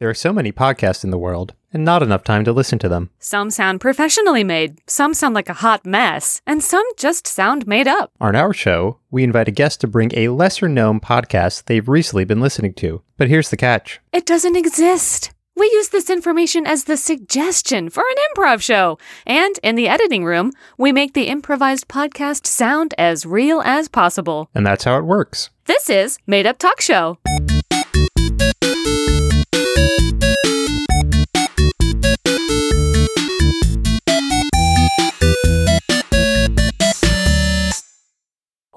There are so many podcasts in the world, and not enough time to listen to them. Some sound professionally made, some sound like a hot mess, and some just sound made up. On our show, we invite a guest to bring a lesser known podcast they've recently been listening to. But here's the catch It doesn't exist. We use this information as the suggestion for an improv show. And in the editing room, we make the improvised podcast sound as real as possible. and that's how it works. This is Made Up Talk Show.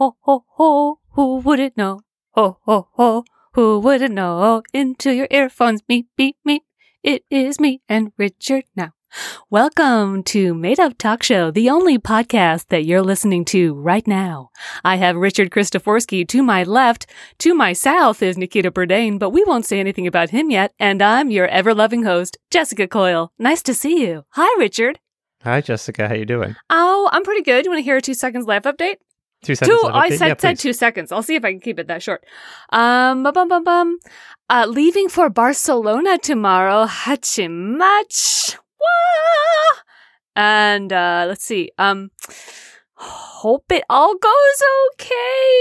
Ho ho ho, who wouldn't know? Ho ho ho, who wouldn't know? Into your earphones, meep beep meep. It is me and Richard now. Welcome to Made Up Talk Show, the only podcast that you're listening to right now. I have Richard Christoforsky to my left. To my south is Nikita Burdane, but we won't say anything about him yet. And I'm your ever-loving host, Jessica Coyle. Nice to see you. Hi, Richard. Hi, Jessica. How you doing? Oh, I'm pretty good. You want to hear a two seconds life update? Two seconds. Two. I said yeah, said two seconds. I'll see if I can keep it that short. Um, bum bum bum bum. Uh, leaving for Barcelona tomorrow. Hachimach. Wah! And uh, let's see. Um, hope it all goes okay.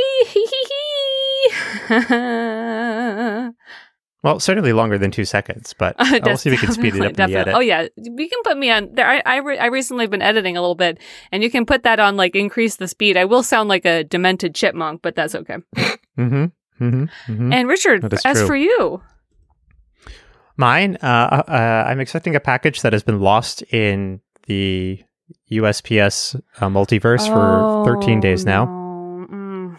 Well, certainly longer than two seconds, but I'll see if we can speed it up Definitely. edit. Oh yeah, we can put me on there. I I, re- I recently have been editing a little bit, and you can put that on like increase the speed. I will sound like a demented chipmunk, but that's okay. Mm-hmm. Mm-hmm. mm-hmm. And Richard, as true. for you, Mine, uh, uh, I'm expecting a package that has been lost in the USPS uh, multiverse for 13 days now. Oh, no.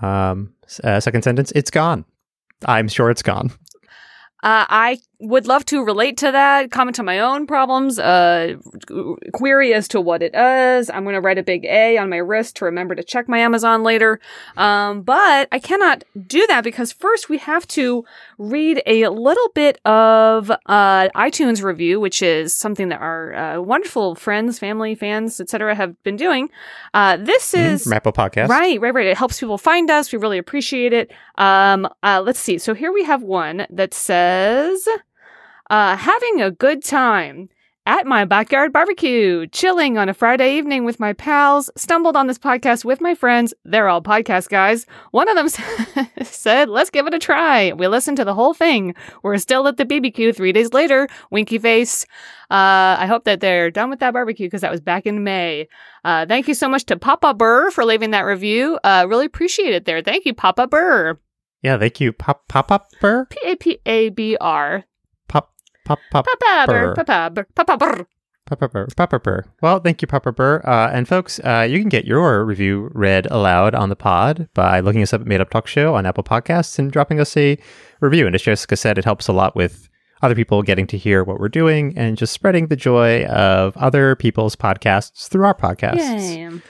Mm. Um, uh, second sentence, it's gone. I'm sure it's gone. Uh, I would love to relate to that, comment on my own problems, uh, query as to what it is. I'm going to write a big A on my wrist to remember to check my Amazon later. Um, but I cannot do that because first we have to read a little bit of uh, iTunes review, which is something that our uh, wonderful friends, family, fans, etc., have been doing. Uh, this Mhm, is From Apple Podcast. Right, right, right. It helps people find us. We really appreciate it. Um, uh, let's see. So here we have one that says, uh, having a good time at my backyard barbecue, chilling on a Friday evening with my pals, stumbled on this podcast with my friends. They're all podcast guys. One of them said, let's give it a try. We listened to the whole thing. We're still at the BBQ three days later. Winky face. Uh, I hope that they're done with that barbecue because that was back in May. Uh, thank you so much to Papa Burr for leaving that review. Uh, really appreciate it there. Thank you, Papa Burr. Yeah, thank you. Pop, pop, burr? P A P A B R. Pop, pop, pop, Papa Burr. Burr. Papa Burr. Papa Burr. Burr, Papa Burr. Well, thank you, Papa Burr. Uh, and folks, uh, you can get your review read aloud on the pod by looking us up at Made Up Talk Show on Apple Podcasts and dropping us a review. And as Jessica said, it helps a lot with other people getting to hear what we're doing and just spreading the joy of other people's podcasts through our podcasts. Yay.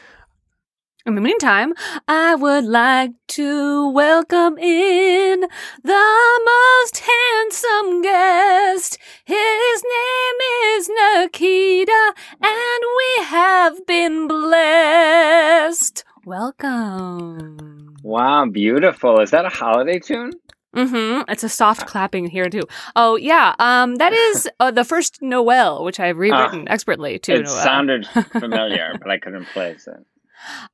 In the meantime, I would like to welcome in the most handsome guest. His name is Nikita, and we have been blessed. Welcome. Wow, beautiful. Is that a holiday tune? Mm-hmm. It's a soft clapping here too. Oh yeah. Um, that is uh, the first Noel, which I've rewritten expertly to it Noel. sounded familiar, but I couldn't place it.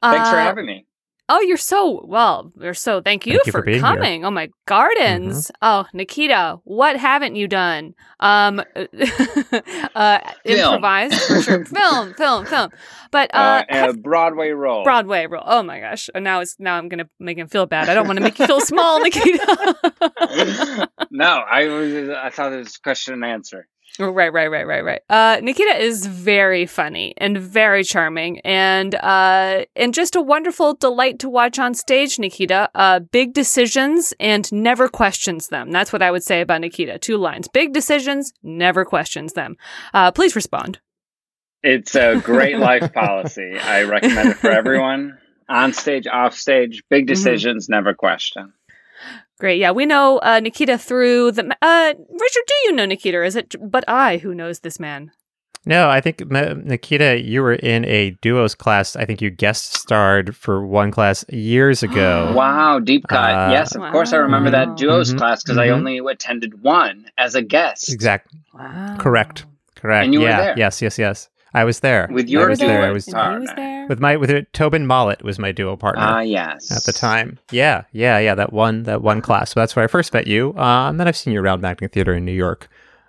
Thanks for Uh, having me. Oh, you're so well. You're so. Thank you, Thank you for, for being here. Mm-hmm. coming. Oh my gardens. Oh, Nikita, what haven't you done? Um, uh, improvised for sure. film, film, film. But uh, Uh, a Broadway role. Broadway role. Oh my gosh. And Now it's now I'm gonna make him feel bad. I don't want to make you feel small, Nikita. no, I was. I thought it was question and answer. Right, right, right, right, right. Uh, Nikita is very funny and very charming, and uh, and just a wonderful delight to watch on stage. Nikita, uh, big decisions and never questions them. That's what I would say about Nikita. Two lines: big decisions, never questions them. Uh, please respond. It's a great life policy. I recommend it for everyone. On stage, off stage, big Mm-hmm. decisions, never question. Great. Yeah, we know uh, Nikita through the. Uh, Richard, do you know Nikita? Is it but I who knows this man? No, I think M- Nikita, you were in a duos class. I think you guest starred for one class years ago. Wow, deep cut. Uh, yes, of course I remember Wow. that duos Mhm, class because I mhm. only attended one as a guest. Exact. Wow. Correct. Correct. And you were yeah. there. Yes. Yes. Yes. I was there. With I your was duo there. I was And he was there. with my with it, Tobin Mollett was my duo partner. Ah, yes. at the time. Yeah, yeah, yeah. That one, that one class. So that's where I first met you. Uh, and then I've seen you around Magnet Theater in New York,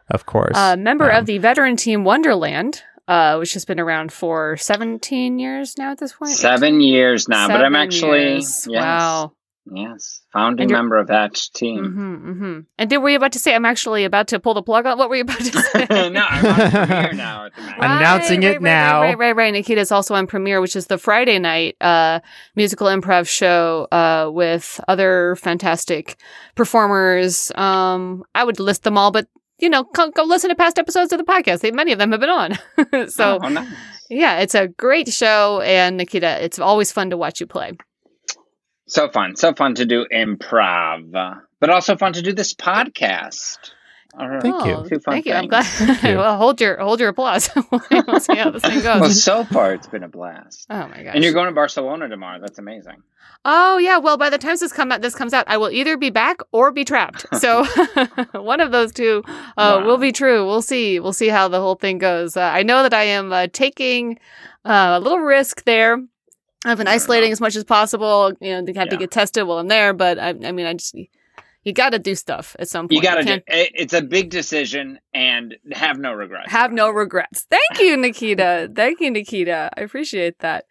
of course. Uh, member Um, of the veteran team Wonderland, uh, which has been around for 17 years now at this point. Seven years now, but I'm actually years. yes, Wow. Yes, founding member of that team. Mm-hmm, mm-hmm. And did were you about to say? I'm actually about to pull the plug on. What were you about to say? no, I'm on premiere now at the Mag. I'm announcing it right, now. Right, right, right, right. Nikita's also on Premiere, which is the Friday night uh, musical improv show uh, with other fantastic performers. Um, I would list them all, but you know, go, go listen to past episodes of the podcast. They, many of them have been on. so oh, nice. yeah, it's a great show, and Nikita, it's always fun to watch you play. So fun, so fun to do improv, but also fun to do this podcast. All right. Thank you. Oh, Two fun Thank you. I'm glad. things. you. well, hold your hold your applause. we'll see how this thing goes. Well, so far it's been a blast. oh my gosh. And you're going to Barcelona tomorrow. That's amazing. Oh yeah, well by the time this come out, this comes out, I will either be back or be trapped. So one of those two uh, Wow. will be true. We'll see. We'll see how the whole thing goes. Uh, I know that I am uh, taking uh, a little risk there. I've been isolating as much as possible. You know, they have to get tested while I'm there. But I, I mean, I just you got to do stuff at some point. You got to do. It's a big decision, and have no regrets. have no regrets. Thank you, Nikita. Thank you, Nikita. I appreciate that.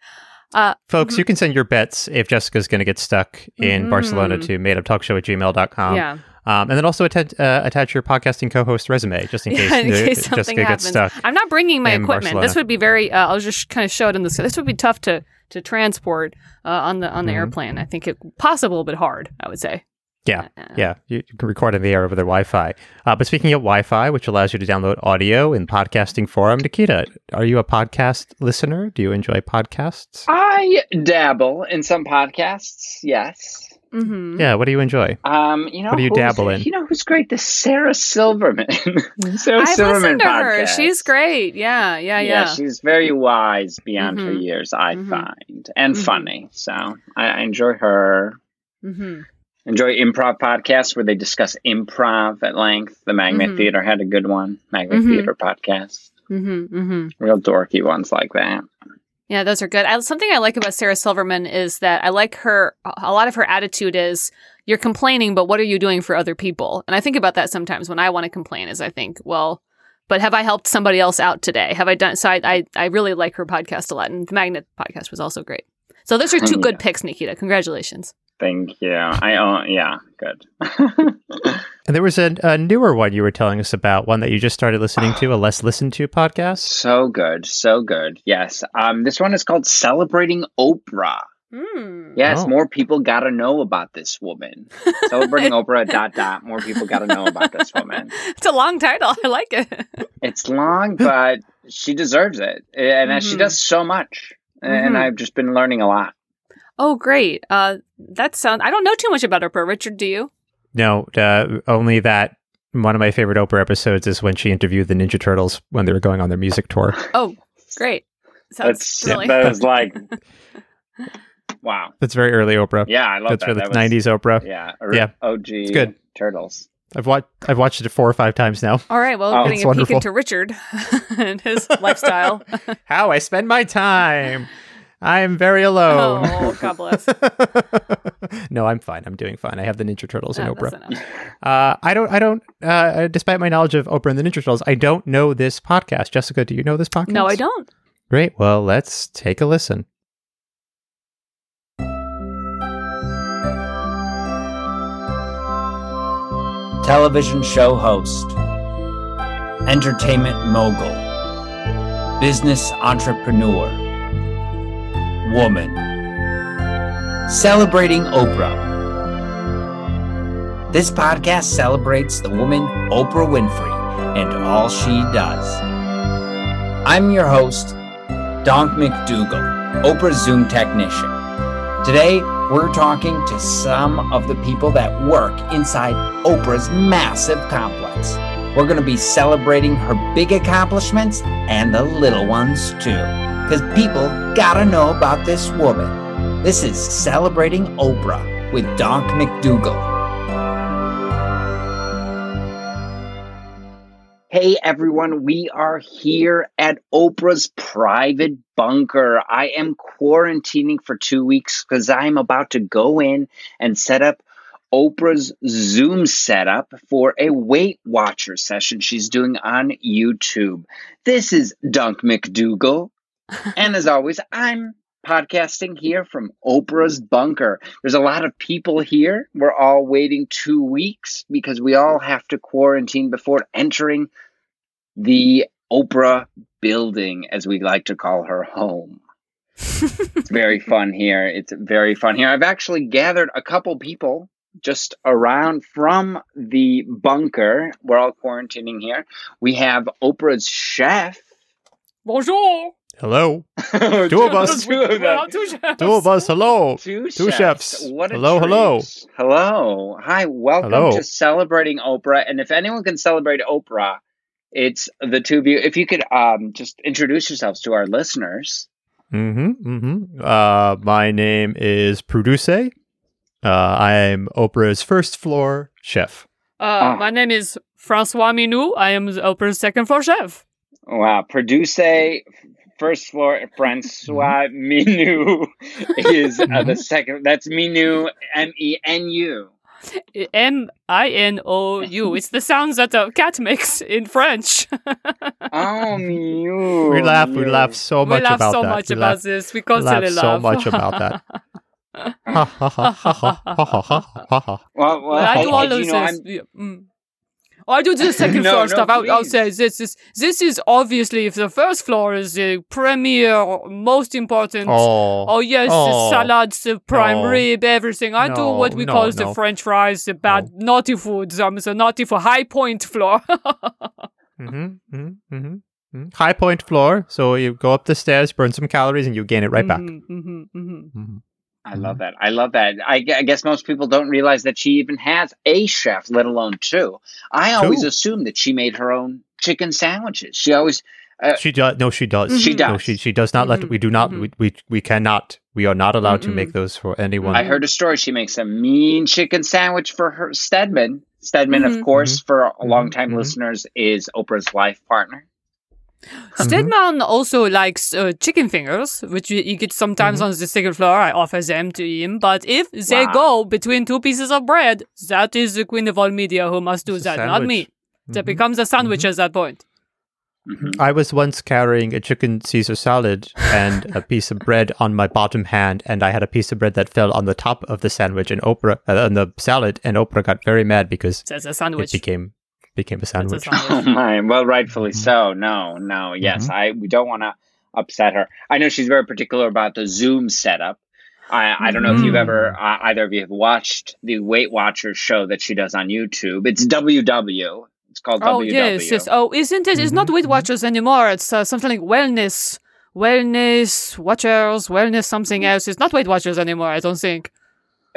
Uh, Folks, Mhm. you can send your bets if Jessica's going to get stuck in Mhm. Barcelona to madeuptalkshow at gmail.com. yeah. Um, and then also attach, uh, attach your podcasting co host resume just in case, Yeah, in case something Jessica gets happens. stuck. I'm not bringing my equipment. Barcelona. This would be very. Uh, I'll just kind of show it in this. This would be tough to to transport uh, on the on the Mhm. airplane. I think it possible but hard. I would say. Yeah. Uh, Yeah, you, you can record in the air over their Wi Fi. Uh, but speaking of Wi Fi, which allows you to download audio in podcasting forum, Nikita, are you a podcast listener? Do you enjoy podcasts? I dabble in some podcasts. Yes. Mhm. Yeah, what do you enjoy? Um, you know, What do you dabble in? You know who's great? The Sarah Silverman. Sarah I've Silverman listened to her. She's great. Yeah, yeah, Yeah, yeah. she's very wise beyond her Mhm. years, I Mhm. find, and Mhm. funny. So I, I enjoy her. hmm Enjoy improv podcasts where they discuss improv at length. The Magnet Mhm. Theater had a good one. Magnet. Theater podcast. Real dorky ones like that. Yeah, those are good. I, something I like about Sarah Silverman is that I like her. A lot of her attitude is you're complaining, but what are you doing for other people? And I think about that sometimes when I want to complain. Is I think, well, but have I helped somebody else out today? Have I done? So I, I, I really like her podcast a lot, and the Magnet podcast was also great. So those are two Yeah. good picks, Nikita. Congratulations. Thank you. I oh yeah, good. And there was a, a newer one you were telling us about, one that you just started listening to, a less listened to podcast. so good, so good. Yes. Um, this one is called Celebrating Oprah. Mm. Yes, Oh. more people got to know about this woman. Celebrating Oprah. Dot dot. More people got to know about this woman. It's a long title. I like it. It's long, but she deserves it, and uh she does so much. And Mhm. I've just been learning a lot. oh, great. Uh, that sounds. I don't know too much about Oprah. Richard, do you? No, uh, only that one of my favorite Oprah episodes is when she interviewed the Ninja Turtles when they were going on their music tour. Oh, great. Sounds That's really. that was like, wow. That's very early Oprah. Yeah, I love That's that. for the That was- 90s Oprah. Yeah, or Yeah. OG. good. Turtles. I've watched I've watched it four or five times now. All right. Well, Oh, getting it's a wonderful. peek into Richard and his lifestyle. How I spend my time. I am very alone. oh, God bless. no, I'm fine. I'm doing fine. I have the Ninja Turtles and Oh, Oprah. Uh, I don't. I don't. Uh, despite my knowledge of Oprah and the Ninja Turtles, I don't know this podcast. Jessica, do you know this podcast? No, I don't. Great. Well, let's take a listen. television show host, entertainment mogul, business entrepreneur, woman. Celebrating Oprah. This podcast celebrates the woman Oprah Winfrey and all she does. I'm your host, Donk McDougall, Oprah's Zoom technician. Today, we're talking to some of the people that work inside Oprah's massive complex. We're going to be celebrating her big accomplishments and the little ones too. Because people gotta know about this woman. This is Celebrating Oprah with Donk McDougal. Hey everyone, we are here at Oprah's private bunker. I am quarantining for two weeks because I'm about to go in and set up Oprah's Zoom setup for a Weight Watcher session she's doing on YouTube. This is Dunk McDougal. and as always, I'm podcasting here from Oprah's bunker. There's a lot of people here. We're all waiting two weeks because we all have to quarantine before entering the Oprah building, as we like to call her home. it's very fun here. It's very fun here. I've actually gathered a couple people just around from the bunker. We're all quarantining here. We have Oprah's chef. Bonjour. Hello. two of us. Two of them. Two chefs. Two of us. Hello. Two, Two chefs. What a Hello, hello. Hello. Hi. Welcome Hello. to Celebrating Oprah. And if anyone can celebrate Oprah, it's the two of you. If you could um, just introduce yourselves to our listeners. Mm-hmm. Mm-hmm. Uh, my name is Produce. Uh, I'm Oprah's first floor chef. Uh, Ah. My name is Francois Minou. I am Oprah's second floor chef. Wow. Produce first floor Francois Minou is uh, the second. That's Minou, M E N U. M I N O U. It's the sounds that a cat makes in French. Oh, Minou. We laugh. We laugh so much we laugh about so that. much we about laugh, this. We we constantly laugh so much about that. well, well, I do all those things. Yeah. Mm. Oh, I do the second floor no, stuff. I, will say this is this is obviously if the first floor is the premier, most important. Oh, oh yes, oh, the salads, the prime rib, everything. I do what we call the French fries, the bad naughty foods. I'm the naughty for high point floor. Mm-hmm, mm-hmm, mm-hmm, mm-hmm. High point floor. So you go up the stairs, burn some calories, and you gain it right back. Mm-hmm, mm-hmm, I love that. I love that. I, I guess most people don't realize that she even has a chef, let alone two. I always Two. assumed that she made her own chicken sandwiches. She always, uh, She does. No, she does. She No, does. she she does not let. Mhm, We do not. mhm. We, we we cannot. We are not allowed to make those for anyone. I heard a story. She makes a mean chicken sandwich for her Stedman. Stedman, of course, for a longtime listeners, is Oprah's life partner. Stedman also likes uh, chicken fingers, which he he gets sometimes on the second floor. I offer them to him. But if they Wow. go between two pieces of bread, that is the queen of all media who must do It's that, not me. sandwich. That becomes a sandwich at that point. Mhm. I was once carrying a chicken Caesar salad and a piece of bread on my bottom hand, and I had a piece of bread that fell on the top of the sandwich and Oprah uh, on the salad, and Oprah got very mad because That's a it became became a That's a sandwich. Oh my! Well, rightfully Mhm. so. No, no. Yes, Mhm. I. We don't want to upset her. I know she's very particular about the Zoom setup. I, I don't know if you've ever uh, either of you have watched the Weight Watchers show that she does on YouTube. It's WW. It's called Oh WW. yes, yes. Oh, isn't it? It's not Mhm, Weight mhm. Watchers anymore. It's uh, something like wellness, wellness watchers, wellness something else. It's not Weight Watchers anymore. I don't think.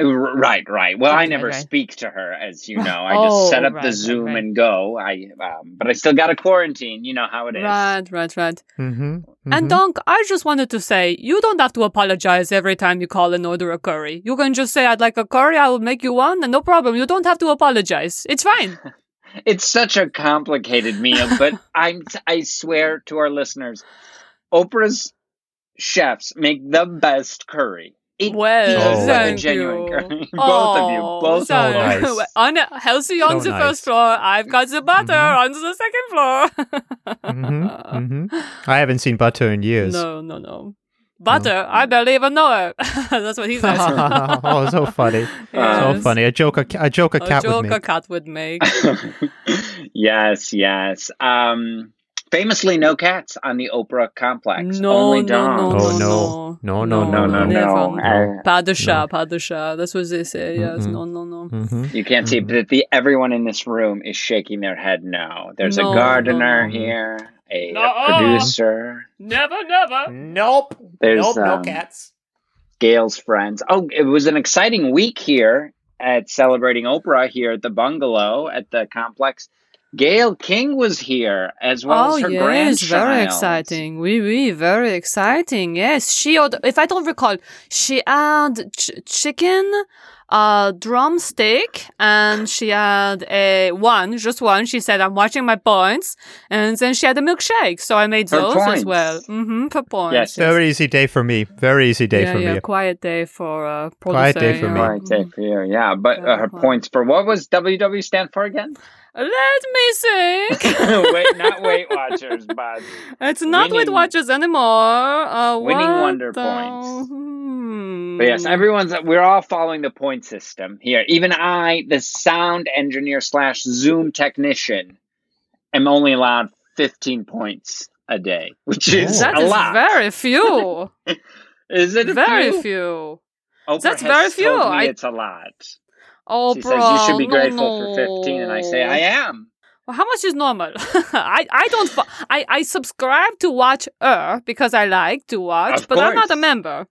Uh, r- Right, right. Well, I never right, right. speak to her, as you know. I Oh, just set up right, the Zoom right. and go. I, um, but I still got a quarantine. You know how it is. Right, right, right. Mm-hmm, And Donk, I just wanted to say, you don't have to apologize every time you call and order a curry. You can just say, I'd like a curry, I will make you one, and no problem. You don't have to apologize. It's fine. It's such a complicated meal, but I'm I swear to our listeners, Oprah's chefs make the best curry. It Well, is Oh. a genuine you. curry. both of you, Oh, both so of you. nice. on healthy on So the nice. first floor. I've got the butter Mhm. on the second floor. hmm hmm I haven't seen butter in years. No, no, no. Butter, I barely even know her. That's what he says. oh, so funny, so funny. A joke, a, ca- a joke, a A cat joke would a make. cat would make. yes, yes. Um, famously, no cats on the Oprah complex. No, Only no, dogs. Oh, no, no. No, no, no, no, never. no. Uh, Pas de chat, pas de chat. That's what they say. Yes, Mm-mm. no, no, no. hmm You can't see, Mhm. but the everyone in this room is shaking their head no. There's No, a gardener no, no. here, a, a No. producer. Never, never. Nope. There's nope. no um, cats. Gayle's friends. Oh, it was an exciting week here at celebrating Oprah here at the bungalow at the complex. Gayle King was here as well oh as her yes, grandchild. very exciting. Oui, oui, very exciting. Yes, she. Ordered, if I don't recall, she had ch- chicken, uh, drumstick, and she had a one, just one. She said, "I'm watching my points," and then she had a milkshake. So I made Her those as well. Mm-hmm, for points. Yes. Very easy day for me. Very easy day yeah, for yeah, me. quiet day for uh, Quiet day for yeah. me. Right, take for you, yeah. But uh, her points for what was WW stand for again? Let me think. Wait, not Weight Watchers, but it's not with Winning- watches anymore. Uh, Winning what Wonder the- points. Hmm. But yes, everyone's we're all following the point system here. Even I, the sound engineer slash Zoom technician, am only allowed 15 points a day, which is That a is lot. very few. is it a very few? few. Oprah That's has very few. Me I- it's a lot. Oh, She says you should be grateful for 15, and I say I am. Well, how much is normal? I, I don't I, I subscribe to watch her because I like to watch, Of but I'm not a member.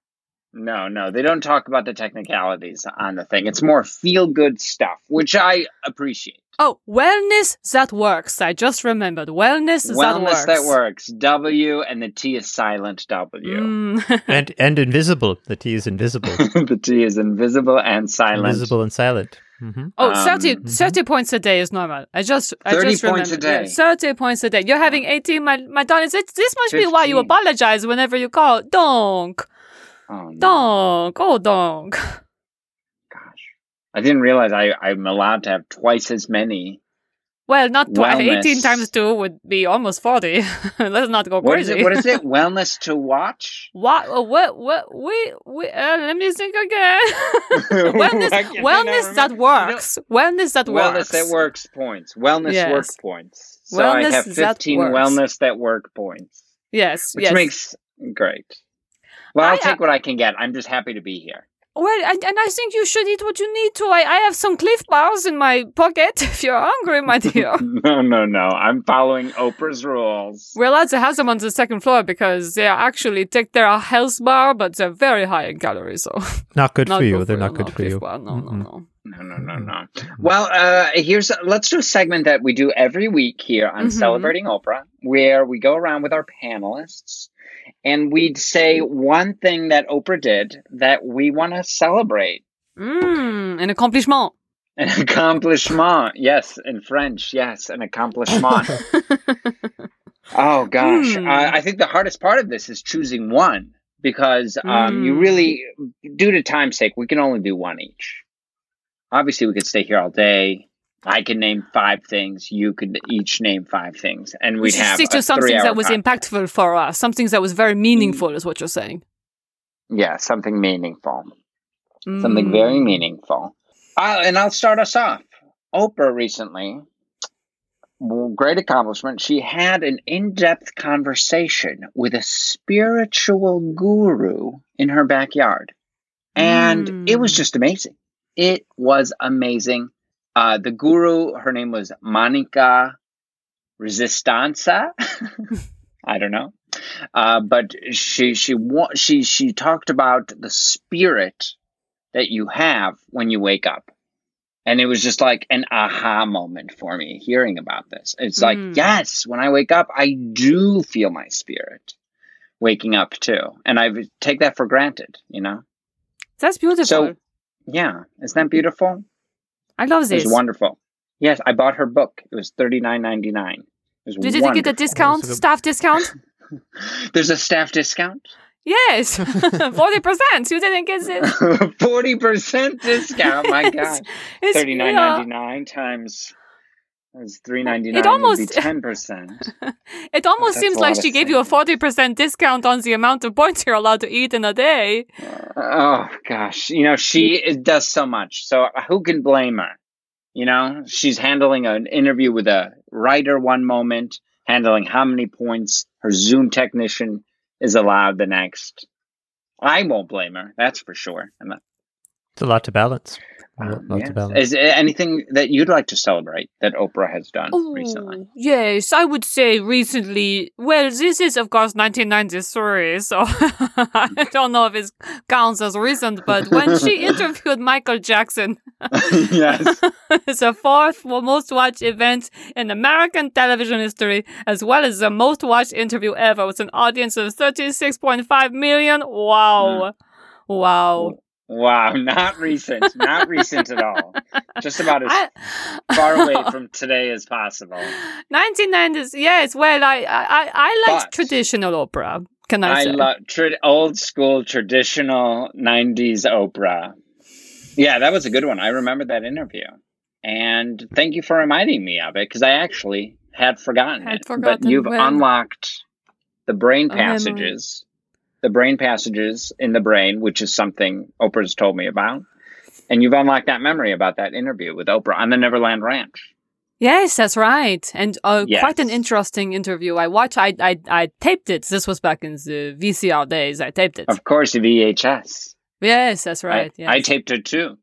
No, no, they don't talk about the technicalities on the thing. It's more feel good stuff, which I appreciate. Oh, wellness that works. I just remembered wellness, Wellness that that works. works. W and the T is silent W. Mm. and and invisible. The T is invisible. the T is invisible and silent. invisible and silent. hmm Oh, Um, 30, mhm. points a day is normal. I just, I 30 just points a remembered. Yeah, day. 30 points a day. You're having 18, my, my darling. This, this must be why you apologize whenever you call. Donk, Oh, no. donk, oh, donk. I didn't realize I, I'm allowed to have twice as many. Well, not twice. 18 times 2 would be almost 40. Let's not go What is crazy. it? What is it? Wellness to watch? What, uh, what, what, we, we, uh, let me think again. wellness, Why can't I wellness that works. Wellness that Wellness works. Wellness that works points. Wellness Yes. work points. So I have 15 works. wellness that work points, Yes, which yes. makes great. Well, I'll I, uh, take what I can get. I'm just happy to be here. Well, and, and I think you should eat what you need to. I, I have some Clif Bars in my pocket if you're hungry, my dear. no, no, no. I'm following Oprah's rules. We're allowed to have them on the second floor because they are actually take their health bar, but they're very high in calories. So Not good not for you. good They're for not good for you. Bar. No, no, Mm-mm. no. No, no, no, no. Well, uh, here's let's do a segment that we do every week here on Mhm. celebrating Oprah, where we go around with our panelists and we'd say one thing that Oprah did that we want to celebrate. Mm, an accomplishment. An accomplishment, yes, in French, yes, an accomplishment. oh gosh, uh, I think the hardest part of this is choosing one because um, you Hmm. really, due to time's sake, we can only do one each. Obviously, we could stay here all day. I can name five things. You could each name five things, and We we'd should have stick a to something that was podcast. impactful for us, something that was very meaningful, is what you're saying. Yeah, something meaningful. something Mm. very meaningful. Uh, and I'll start us off. Oprah recently, well, great accomplishment, she had an in depth conversation with a spiritual guru in her backyard. And it was Mm. just amazing. It was amazing. Uh, the guru, her name was Monica Resistanza. I don't know. Uh, but she she she she talked about the spirit that you have when you wake up. And it was just like an aha moment for me hearing about this. It's like, Mm. yes, when I wake up, I do feel my spirit waking up too. And I take that for granted, you know? That's beautiful. So, yeah, isn't that beautiful? I love It this. was wonderful. Yes, I bought her book. It was thirty nine ninety nine. It was Did you get a discount? That's a good- Staff discount? There's a staff discount. yes, forty percent. You didn't get it. Forty percent discount. My God. It's- Thirty nine yeah. ninety nine times is three ninety nine. It almost- ten percent. It almost seems like she gave you a forty percent discount on the amount of points you're allowed to eat in a day. oh gosh, you know she is- does so much. So who can blame her? You know, she's handling an interview with a writer one moment, handling how many points her Zoom technician is allowed the next. I won't blame her. That's for sure. I'm It's a lot to balance. Yes. of. Is there anything that you'd like to celebrate that Oprah has done oh, recently? Oh, yes, I would say recently. Well, this is of course 1993, so I don't know if it counts as recent. But when she interviewed Michael Jackson, yes. it's the fourth most watched event in American television history, as well as the most watched interview ever, with an audience of 36.5 million. Wow, hmm. wow. Wow, not recent. Not recent at all. Just about as I- far away from today as possible. 1990s. Yes, well, I I I liked But- traditional Oprah. Can I, I say? love tra- old school traditional 90s Oprah. Yeah, that was a good one. I remember that interview. And thank you for reminding me of it because I actually had forgotten Had it. forgotten, but you've well- unlocked the brain passages, the brain passages in the brain, which is something Oprah's told me about. And you've unlocked that memory about that interview with Oprah on the Neverland Ranch. Yes, that's right, and uh, quite an interesting interview. I watched. I, I I taped it. This was back in the VCR days. I taped it. Of course, VHS. Yes, that's right. I, yes. I taped it too.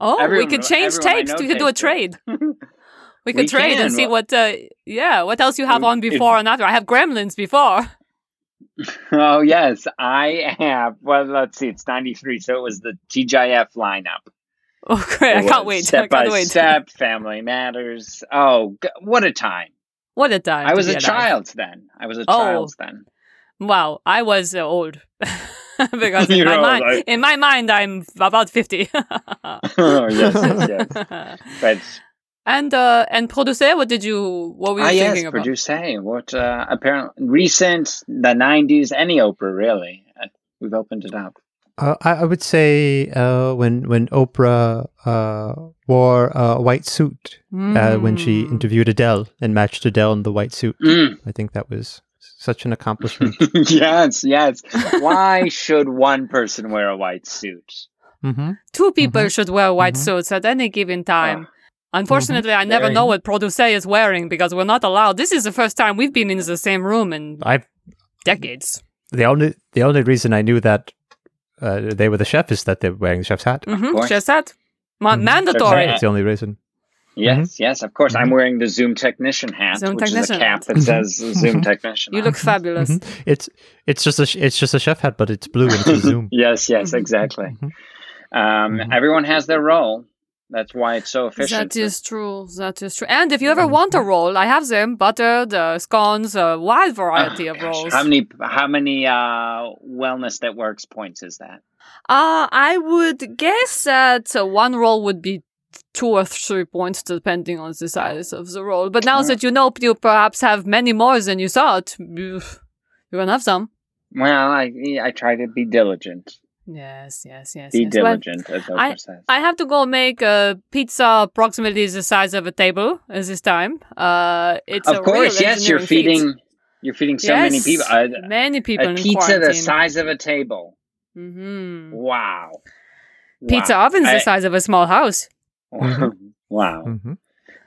oh, everyone- we could change tapes. We could do a trade. We could We trade and see what. Uh, yeah, what else you have If- on before and after? I have Gremlins before. Oh yes, I have. Well, let's see. It's ninety three, so it was the TGIF lineup. Oh, great! I can't wait. I Step by wait. step, Family Matters. Oh, what a time! What a time! I was a child then. I was a Oh. child then. Wow, I was uh, old because in my old, mind, I- in my mind, I'm about fifty. oh yes, yes, yes. But and uh, and producer, what did you? What were you ah, yes, thinking about? produce. What uh, apparently recent the nineties, any Oprah really. Uh, We've opened it up. Uh, I, I would say uh, when when Oprah uh, wore a white suit uh, when she Mm. interviewed Adele and matched Adele in the white suit. Mm. I think that was such an accomplishment. yes, yes. Why should one person wear a white suit? hmm Two people Mhm. should wear white Mhm. suits at any given time. Oh. Unfortunately, I never Very- know what producer is wearing because we're not allowed. This is the first time we've been in the same room in I've, decades. the only the only reason I knew that uh, they were the chef is that they're wearing the chef's hat. Mm-hmm. course. Just that. Ma- Mhm. Mandatory. Right. That's the only reason. Yes, yes, of course. I'm Mhm. wearing the Zoom technician hat, Zoom which technician is a cap hat. that says Zoom technician. You look it. fabulous. Mhm. It's it's just a sh- it's just a chef hat, but it's blue and it's zoom. yes, yes, Mhm. exactly. Mhm. Um. Everyone has their role. That's why it's so efficient. That is true. That is true. And if you ever want a roll, I have them buttered, uh, scones, a wide variety Oh, of gosh. rolls. How many how many uh, wellness that works points is that? Uh, I would guess that uh, one roll would be two or three points, depending on the size of the roll. But now Oh. that you know you perhaps have many more than you thought, you- you're gonna have some. Well, I I try to be diligent. Yes, yes, yes. Be yes. Well, diligent, as Oprah says. I have to go make a pizza approximately the size of a table at this time. Uh, it's of a course, real yes. You're engineering feat. feeding you're feeding so many people. A, many people a in pizza the size of a table. hmm Wow. Pizza Wow. oven's I- the size of a small house. wow. hmm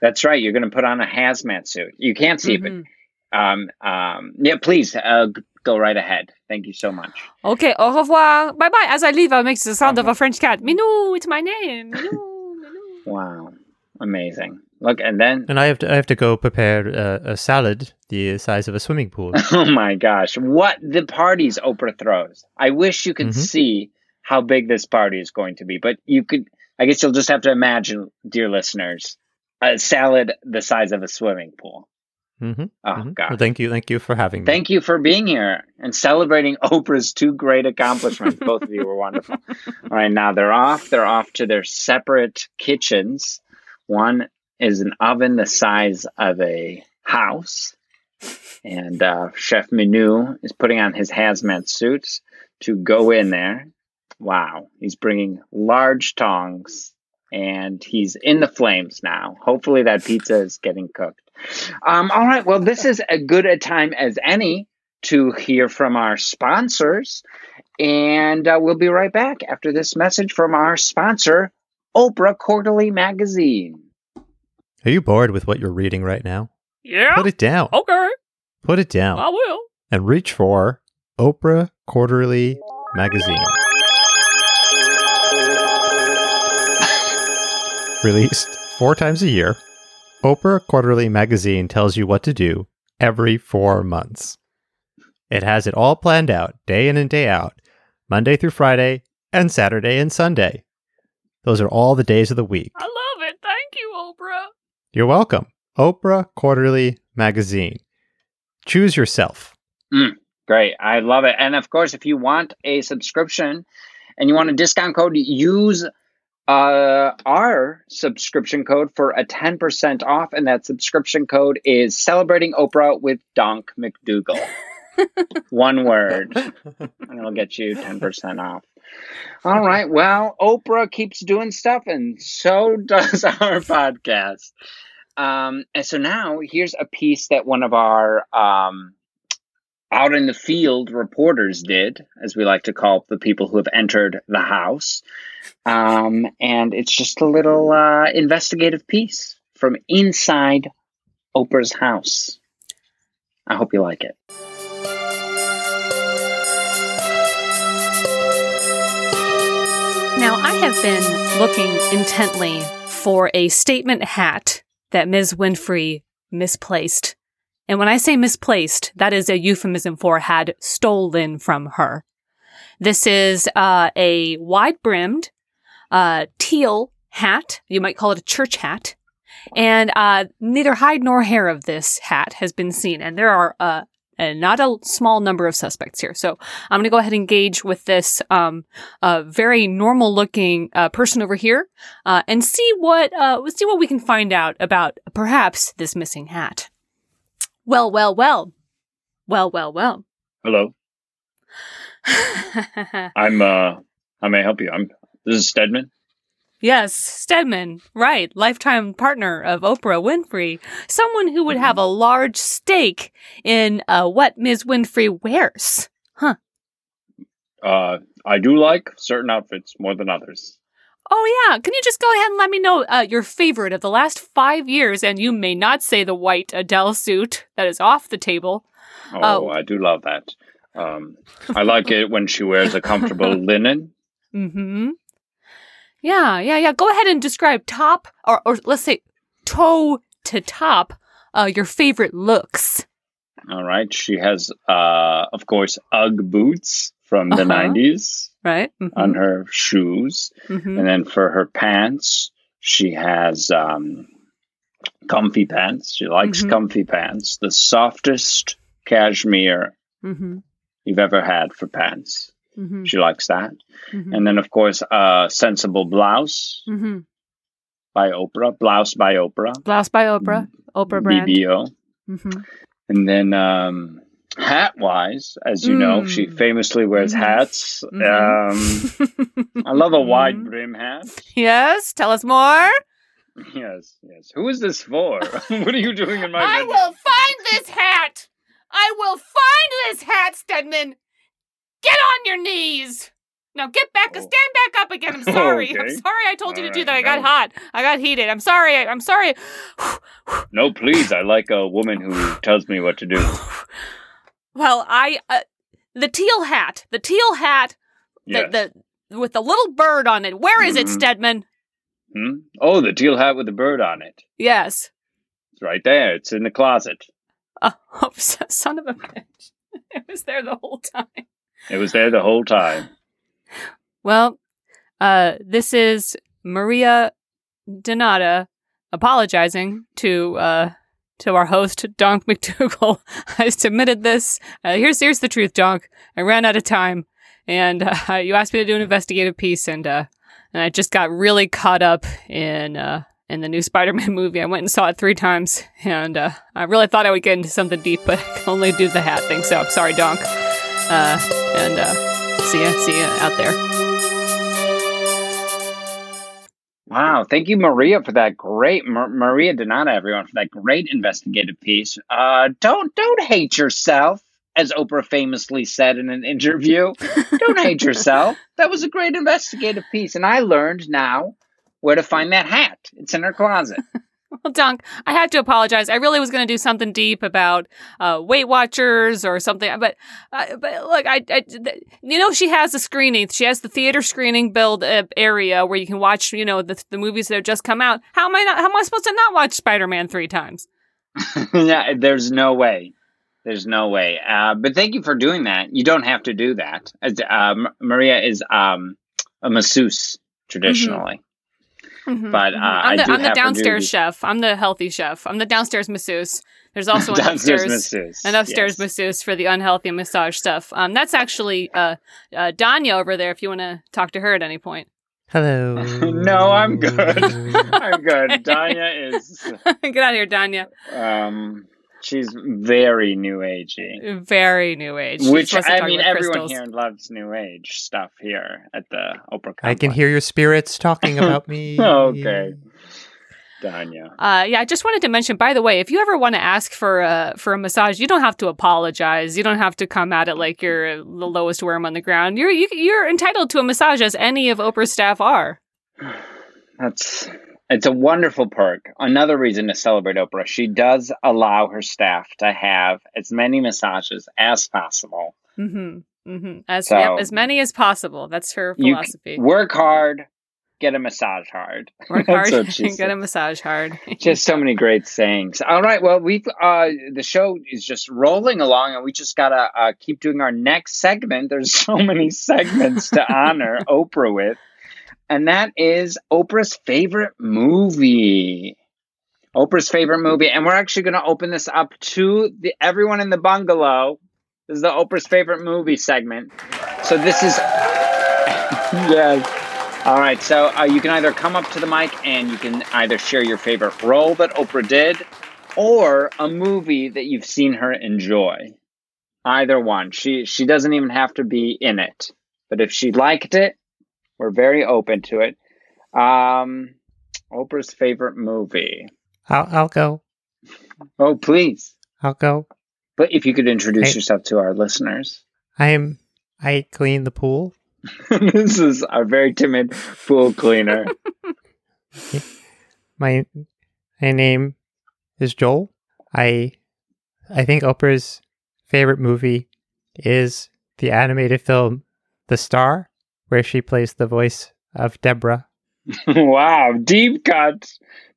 That's right. You're going to put on a hazmat suit. You can't see it, Mhm. but um, um, yeah. Please uh, go right ahead. Thank you so much. Okay, au revoir. Bye bye. As I leave, I make the sound of a French cat. Minou, it's my name. Minou, Minou. Wow, amazing. Look, and then And I have to I have to go prepare a, a salad the size of a swimming pool. oh my gosh, what the parties Oprah throws! I wish you could Mhm. see how big this party is going to be, but you could. I guess you'll just have to imagine, dear listeners, a salad the size of a swimming pool. Hmm Oh God. Well, thank you, thank you for having me. Thank you for being here and celebrating Oprah's two great accomplishments. Both of you were wonderful. All right, now they're off. They're off to their separate kitchens. One is an oven the size of a house. And uh, Chef Minou is putting on his hazmat suits to go in there. Wow. He's bringing large tongs and he's in the flames now. Hopefully, that pizza is getting cooked. Um, all right. Well, this is as good a time as any to hear from our sponsors. And uh, we'll be right back after this message from our sponsor, Oprah Quarterly Magazine. Are you bored with what you're reading right now? Yeah. Put it down. Okay, Put it down I will. and reach for Oprah Quarterly Magazine. Released four times a year, Oprah Quarterly Magazine tells you what to do every four months. It has it all planned out, day in and day out, Monday through Friday, and Saturday and Sunday. Those are all the days of the week. I love it. Thank you, Oprah. You're welcome. Oprah Quarterly Magazine. Choose yourself. Mm, great. I love it. And of course, if you want a subscription and you want a discount code, use uh, our subscription code for a 10% off. And that subscription code is Celebrating Oprah with Donk McDougal. One word. And it'll get you 10% off. All right. Well, Oprah keeps doing stuff, and so does our podcast. Um, and so now here's a piece that one of our um, out in the field reporters did, as we like to call the people who have entered the house. Um, and it's just a little uh, investigative piece from inside Oprah's house. I hope you like it. Now, I have been looking intently for a statement hat that Ms. Winfrey misplaced. And when I say misplaced, that is a euphemism for had stolen from her. This is uh, a wide brimmed uh, teal hat. You might call it a church hat. And uh, neither hide nor hair of this hat has been seen. And there are uh, not a small number of suspects here. So I'm going to go ahead and engage with this um, uh, very normal looking uh, person over here and see what uh, see what we can find out about perhaps this missing hat. Well, well, well, well, well, well. Hello, I'm uh how may I help you? I'm this is Stedman. yes, Stedman, right, lifetime partner of Oprah Winfrey, someone who would have a large stake in uh, what Ms. Winfrey wears. Huh? Uh I do like certain outfits more than others. Oh yeah, can you just go ahead and let me know uh, your favorite of the last five years? And you may not say the white Adele suit that is off the table. Oh, Oh. I do love that. Um I like it when she wears a comfortable linen. Mm-hmm. Yeah, yeah, yeah. Go ahead and describe top, or, or let's say toe to top, uh, your favorite looks. All right. She has uh of course Ugg boots from the Uh-huh. 90s Right. Mhm, on her shoes. mhm. And then for her pants, she has um comfy pants. She likes Mhm. comfy pants. The softest cashmere Mhm, you've ever had for pants. mhm, She likes that. mhm, And then, of course, a sensible blouse by Oprah, blouse by Oprah, Blouse by Oprah, Oprah brand. BBO. And then, um, hat wise, as you know, she Mm. famously wears Mhm. hats. Um, Mhm. I love a wide Mhm. brim hat. Yes, tell us more. Yes, yes. Who is this for? what are you doing in my I bedroom? will find this hat. I will find this hat, Stedman. Get on your knees. Now get back, Oh. stand back up again. I'm sorry. I'm sorry I told you to do that. I got hot. I got heated. I'm sorry. I, I'm sorry. No, please. I like a woman who tells me what to do. well, I uh, the teal hat, the teal hat, Yes. the, the with the little bird on it. Where is it, Mhm. Stedman? Hmm? Oh, the teal hat with the bird on it. Yes. It's right there. It's in the closet. Oh, son of a bitch! It was there the whole time. It was there the whole time. Well, uh, this is Maria Donata apologizing to uh, to our host Donk McDougal. I submitted this. Uh, here's here's the truth, Donk. I ran out of time, and uh, you asked me to do an investigative piece, and uh, and I just got really caught up in uh, in the new Spider-Man movie. I went and saw it three times, and uh, I really thought I would get into something deep, but I can only do the hat thing. So I'm sorry, Donk. Uh, and see ya, see ya out there. Wow, thank you, Maria, for that great Mar- Maria Donata, everyone, for that great investigative piece. Uh, don't don't hate yourself, as Oprah famously said in an interview. don't hate yourself. That was a great investigative piece, and I learned now where to find that hat. It's in her closet. Well, Dunk, I had to apologize. I really was going to do something deep about uh, Weight Watchers or something, but uh, but look, I, I th- you know she has the screening. She has the theater screening build uh, area where you can watch you know the, the movies that have just come out. How am I not? How am I supposed to not watch Spider Man three times? yeah, there's no way. There's no way. Uh, but thank you for doing that. You don't have to do that. Uh, Maria is um, a masseuse traditionally. Mhm, But, mhm. uh, I'm the, do I'm the have to do downstairs the- chef. I'm the healthy chef. I'm the downstairs masseuse. There's also an Downstairs upstairs. masseuse. An upstairs yes. masseuse for the unhealthy massage stuff. Um, that's actually uh, uh, Danya over there. If you want to talk to her at any point. Hello. No, I'm good. I'm good. Danya is, Get out of here, Danya. um, she's very new agey. Very new age. She's Which I mean, everyone crystals. here loves new age stuff here at the Oprah. I can hear your spirits talking about me. Okay. Danya. Uh, yeah, I just wanted to mention. By the way, if you ever want to ask for a for a massage, you don't have to apologize. You don't have to come at it like you're the lowest worm on the ground. You're you, you're entitled to a massage, as any of Oprah's staff are. That's it's a wonderful perk. Another reason to celebrate Oprah. She does allow her staff to have as many massages as possible. Mm-hmm. Mm-hmm. As So- yep, as many as possible. That's her philosophy. Work hard, get a massage hard. Work hard get a massage hard. Just so many great sayings. All right, well, we've uh, the show is just rolling along, and we just gotta uh, keep doing our next segment. There's so many segments to honor Oprah with, and that is Oprah's favorite movie. Oprah's favorite movie, and we're actually going to open this up to the everyone in the bungalow. This is the Oprah's favorite movie segment. So this is yes. All right, so uh, you can either come up to the mic and you can either share your favorite role that Oprah did or a movie that you've seen her enjoy. Either one. She she doesn't even have to be in it. But if she liked it, we're very open to it. Um Oprah's favorite movie. I'll, I'll go. Oh, please. I'll go. But if you could introduce Hey. yourself to our listeners. I am. I clean the pool. this is our very timid pool cleaner. My my name is Joel. I I think Oprah's favorite movie is the animated film The Star, where she plays the voice of Deborah. wow, deep cut.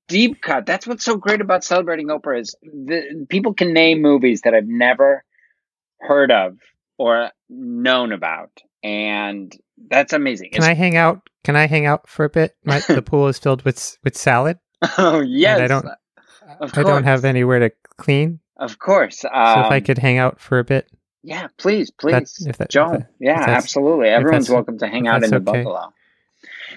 Deep cut. That's what's so great about celebrating Oprah is the people can name movies that I've never heard of or known about. And that's amazing. Can I hang out? Can I hang out for a bit? My, the pool is filled with with salad. oh yes. I don't. I don't have anywhere to clean. Of course. Um, So if I could hang out for a bit, Yeah, please, please. That's- if that- if that- yeah, if absolutely. Everyone's welcome to hang out in the okay. bungalow.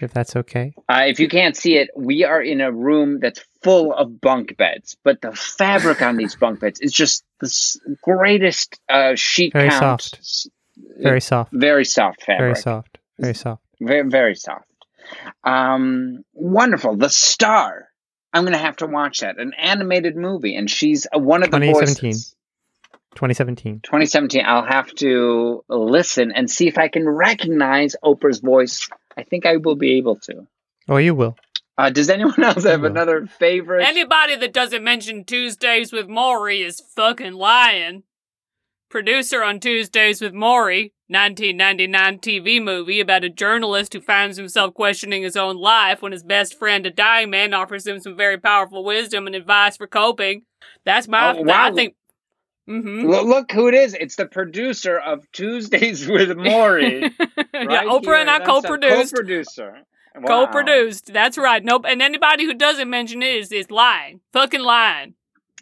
if that's okay. Uh, if you can't see it, we are in a room that's full of bunk beds, but the fabric on these bunk beds is just the greatest uh, sheet Very count. soft. Very soft. Very soft fabric. Very soft. Very soft. Very, very soft. Um, wonderful. The Star. I'm going to have to watch that. An animated movie, and she's uh, one of the voices. 2017. 2017. I'll have to listen and see if I can recognize Oprah's voice. I think I will be able to. Oh, you will. Uh, does anyone else have will. another favorite? Anybody that doesn't mention Tuesdays with Morrie is fucking lying. Producer on Tuesdays with Morrie, 1999 TV movie about a journalist who finds himself questioning his own life when his best friend, a dying man, offers him some very powerful wisdom and advice for coping. That's my. Oh, wow. I think. Mm-hmm. Look, look who it is. It's the producer of Tuesdays with Morrie. yeah, Oprah here. and I That's co-produced. Co-producer. Wow. Co-produced. That's right. Nope. And anybody who doesn't mention it is is lying. Fucking lying.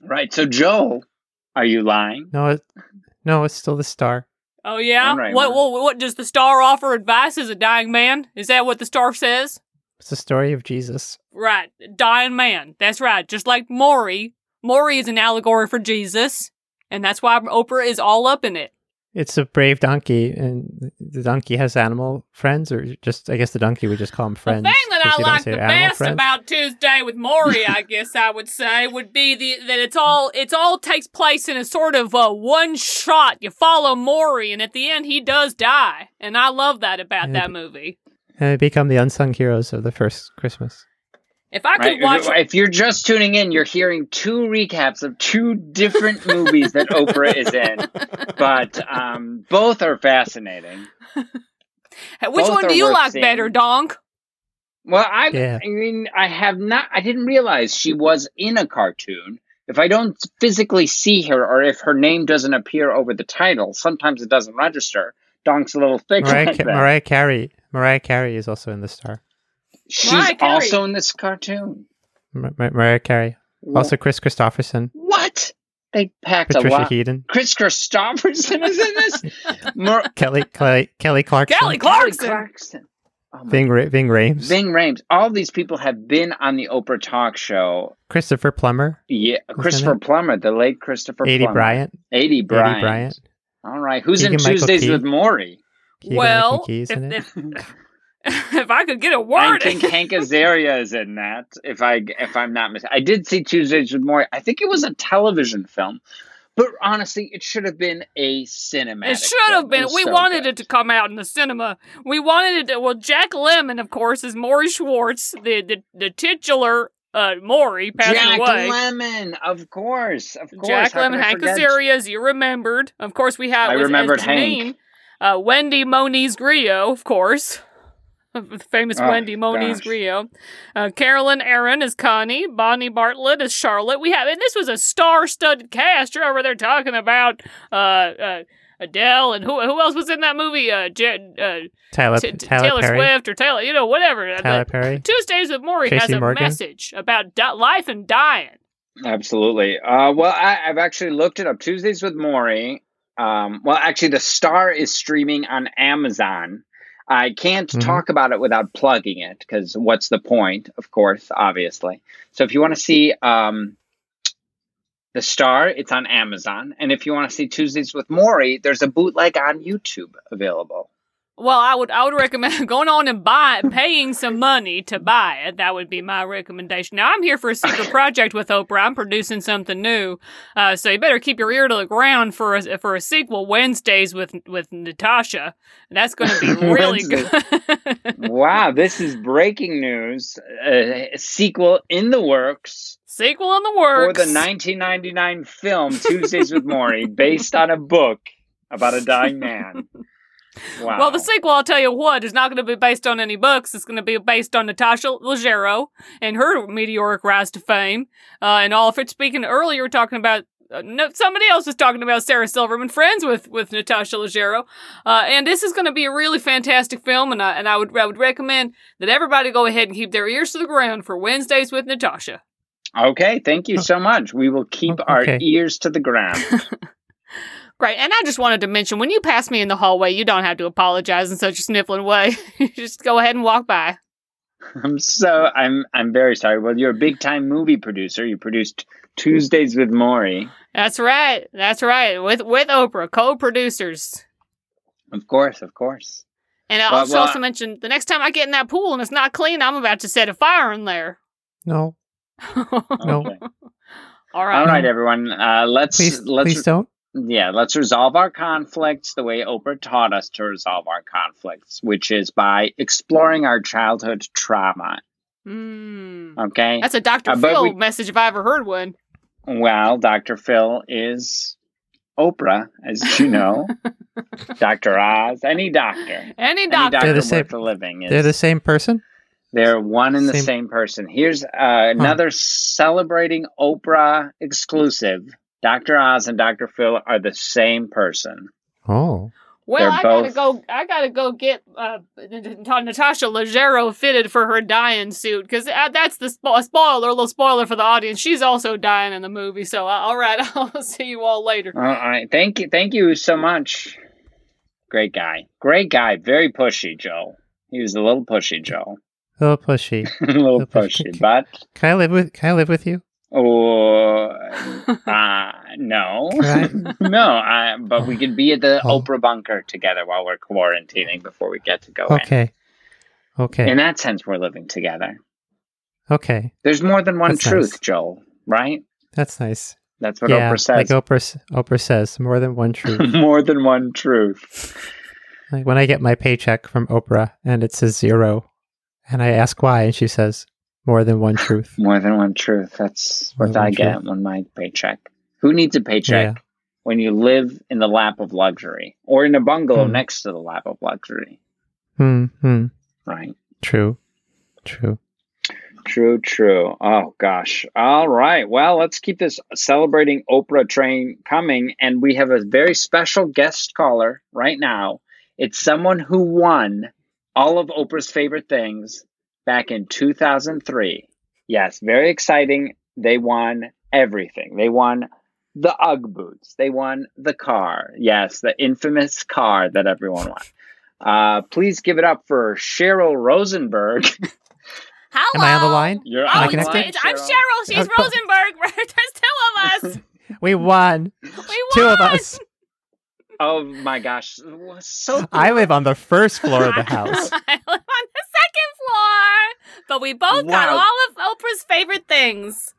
Right. So, Joe, are you lying? No, it, no, it's still the star. Oh yeah. All right, what, well- what what does the star offer advice as a dying man? Is that what the star says? It's the story of Jesus. Right, dying man. That's right. Just like Morrie. Morrie is an allegory for Jesus, and that's why Oprah is all up in it. It's a brave donkey, and the donkey has animal friends, or just I guess the donkey we just call them friends. the thing that I like the best friends. about Tuesday with Morrie, I guess I would say, would be the that it's all it's all takes place in a sort of uh, one shot. You follow Morrie, and at the end he does die, and I love that about Yeah, that movie. and they become the unsung heroes of the first Christmas. If I could Right? watch, If you're just tuning in, you're hearing two recaps of two different movies that Oprah is in, but um, both are fascinating. which both one do you like seeing. better, Donk? Well, I, Yeah. I mean, I have not. I didn't realize she was in a cartoon. If I don't physically see her, or if her name doesn't appear over the title, sometimes it doesn't register. Donk's a little thick Mariah, like Ca- Mariah Carey. Mariah Carey is also in the star. She's also in this cartoon. Mar- Mar- Mariah Carey. Also, Kris Kristofferson, what? They packed a Patricia lot. Heaton, Kris Kristofferson is in this. Mar- Kelly Kelly Kelly Clarkson, Kelly Kelly Clarkson. Clarkson. Oh my Ving Ra- Ving Rhames, Ving Rhames. All these people have been on the Oprah talk show. Christopher Plummer, Yeah, Christopher? Plummer, the late Christopher Aidy Plummer. Bryant, Aidy Bryant. Aidy Bryant, All right. Who's in Keegan-Michael Tuesdays Key. with Morrie? Keegan well, Michael Key's if, in it. if, if I could get a word, I think Hank Azaria is in that. If I if I'm not mistaken, I did see Tuesdays with Morrie. I think it was a television film, but honestly, it should have been a cinematic. It should have been. We so wanted good. it to come out in the cinema. We wanted it to. Well, Jack Lemmon, of course, is Morrie Schwartz, the the, the titular uh, Morrie, passed Jack away. Lemmon, of course, of course. Jack Lemmon, Hank? Azaria, as you remembered. Of course, we have I was, remembered Janine, Hank. Uh, Wendy Moniz Griot, of course. The famous Oh, Wendy Moniz gosh. Griot. Uh, Caroline Aaron is Connie. Bonnie Bartlett is Charlotte. We have, and this was a star-studded cast. You're over there talking about uh, uh, Adele and who who else was in that movie? Uh, J- uh, Tyler T- T- Tyler, Taylor Perry, Swift or Taylor, you know, whatever. Tyler But Perry. Tuesdays with Morrie Tracy has a Morgan. message about di- life and dying. Absolutely. Uh, well, I, I've actually looked it up. Tuesdays with Morrie. Um, well, actually, the Star is streaming on Amazon. I can't Mhm. talk about it without plugging it because what's the point? Of course, obviously. So if you want to see um, the Star, it's on Amazon, and if you want to see Tuesdays with Morrie, there's a bootleg on YouTube available. Well, I would I would recommend going on and buy paying some money to buy it. That would be my recommendation. Now I'm here for a secret project with Oprah. I'm producing something new, uh, so you better keep your ear to the ground for a, for a sequel Wednesdays with with Natasha. That's going to be really good. wow, this is breaking news. Uh, a sequel in the works. sequel in the works for the 1999 film Tuesdays with Morrie, based on a book about a dying man. Wow. Well, the sequel, I'll tell you what, is not going to be based on any books. It's going to be based on Natasha Leggero and her meteoric rise to fame. Uh, and all of it, speaking earlier, we were talking about. Uh, no, somebody else was talking about Sarah Silverman, friends with with Natasha Leggero, uh, and this is going to be a really fantastic film, and I and I would I would recommend that everybody go ahead and keep their ears to the ground for Wednesdays with Natasha. okay, thank you so much. We will keep our ears to the ground. Great, and I just wanted to mention when you pass me in the hallway, you don't have to apologize in such a sniffling way. Just go ahead and walk by. I'm so I'm I'm very sorry. Well, you're a big time movie producer. You produced Tuesdays with Morrie, That's right. That's right. With with Oprah, co-producers. of course, of course. And I also well, also mentioned the next time I get in that pool and it's not clean, I'm about to set a fire in there. No, No. Okay. All right. All right, everyone. Uh, let's please, let's please don't. Yeah let's resolve our conflicts the way Oprah taught us to resolve our conflicts, which is by exploring our childhood trauma. Mm. Okay. That's a Dr. Uh, Phil we- message if I ever heard one. Well, Dr. Phil is Oprah, as you know. Dr. Oz, any doctor. Any Any doctor. doctor They're the worth same- a living is They're the same person. they're one and the same- same person. Here's uh, another celebrating Oprah exclusive. Dr. Oz and Dr. Phil are the same person. Oh, well, they're I gotta go. I gotta go get uh, Natasha Leggero fitted for her dying suit because uh, that's the spo- spoiler, a little spoiler for the audience. She's also dying in the movie. So, uh, all right, I'll see you all later. All right. Thank you. Thank you so much. Great guy. Great guy. Very pushy, Joe. He was a little pushy, Joe. a little pushy. a little Little pushy. pushy, but Can I live with? Can I live with you? Oh, uh, no, Right. no. I, but we could be at the Oh. Oprah bunker together while we're quarantining before we get to go in. Okay. Okay. In that sense, we're living together. okay. There's more than one That's truth, nice. Joel. Right? That's nice. That's what yeah, Oprah says. like Oprah. Oprah says more than one truth. more than one truth. like when I get my paycheck from Oprah and it says zero, and I ask why, and she says More than one truth. More than one truth. That's More what I get on my paycheck. Who needs a paycheck Yeah. when you live in the lap of luxury or in a bungalow Hmm. next to the lap of luxury? Hmm. Hmm. Right. True. True. True, true. Oh gosh. All right. Well, let's keep this celebrating Oprah train coming. And we have a very special guest caller right now. It's someone who won all of Oprah's favorite things back in 2003. Yes, very exciting. They won everything. They won the Ugg boots. They won the car. Yes, the infamous car that everyone won. Uh, please give it up for Cheryl Rosenberg. Hello. Am I on the line? You're Am I on the it's connected? me. I'm Cheryl. She's Rosenberg. There's two of us. We won. We won. Two of us. Oh my gosh, so cool. I live on the first floor of the house. I live on the second floor, but we both got all of Oprah's favorite things.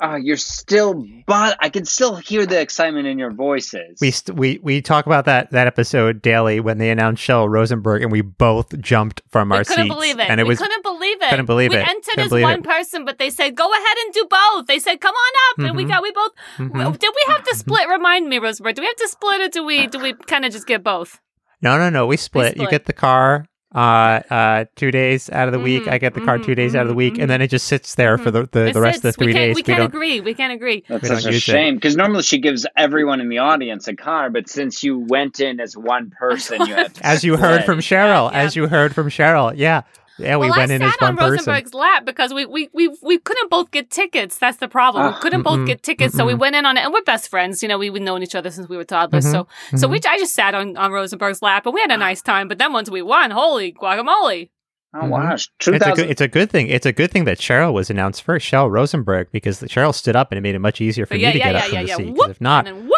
Oh, you're still, but I can still hear the excitement in your voices. We st- we we talk about that that episode daily when they announced Cheryl Rosenberg, and we both jumped from We our couldn't seats, believe it. and it we was couldn't believe it. couldn't believe we it. We entered Couldn't as one it. person, but they said go ahead and do both. They said come on up, and we Mhm. got we both. Mhm. Did we have to split? Remind me, Rosenberg. Do we have to split, or do we do we kind of just get both? no no no we split. You split. get the car uh uh two days out of the week. Mhm, I get the car mhm, two days out of the week, and then it just sits there for the the, the rest of the sits. we three days. We can't agree. We can't agree. That's we such a shame because normally she gives everyone in the audience a car, but since you went in as one person, you had to As you heard from Cheryl, Yeah, as you heard from Cheryl, yeah, yeah, we well, went I in sat as one on person. Rosenberg's lap because we, we, we, we couldn't both get tickets. That's the problem. we couldn't both get tickets, so we went in on it. And we're best friends. You know, we, we've known each other since we were toddlers. Mhm, So so mhm. we I just sat on, on Rosenberg's lap and we had a nice time. But then once we won, holy guacamole. Oh wow, It's a good. It's a good thing. It's a good thing that Cheryl was announced first, Cheryl Rosenberg, because Cheryl stood up and it made it much easier for But me yeah, to yeah, get yeah, up from yeah, the seat. seat. 'cause Whoop, if not, whoop.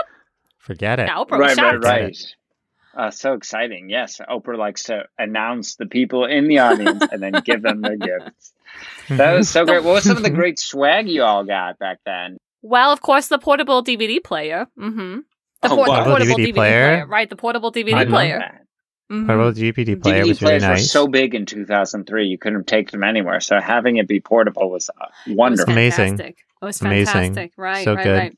forget it. Now Oprah was right, right, right. Uh, so exciting. Yes, Oprah likes to announce the people in the audience and then give them their gifts. That was so great. What was some of the great swag you all got back then? Well, of course, the portable DVD player. Mm-hmm. The, Oh, por- the portable DVD DVD, player? player. Right, the portable I DVD love player. that. Mhm. Portable GPT player DVD was really players were so big in 2003, you couldn't take them anywhere. So having it be portable was uh, It was wonderful. Amazing. It was Amazing. Right, So right, good. right.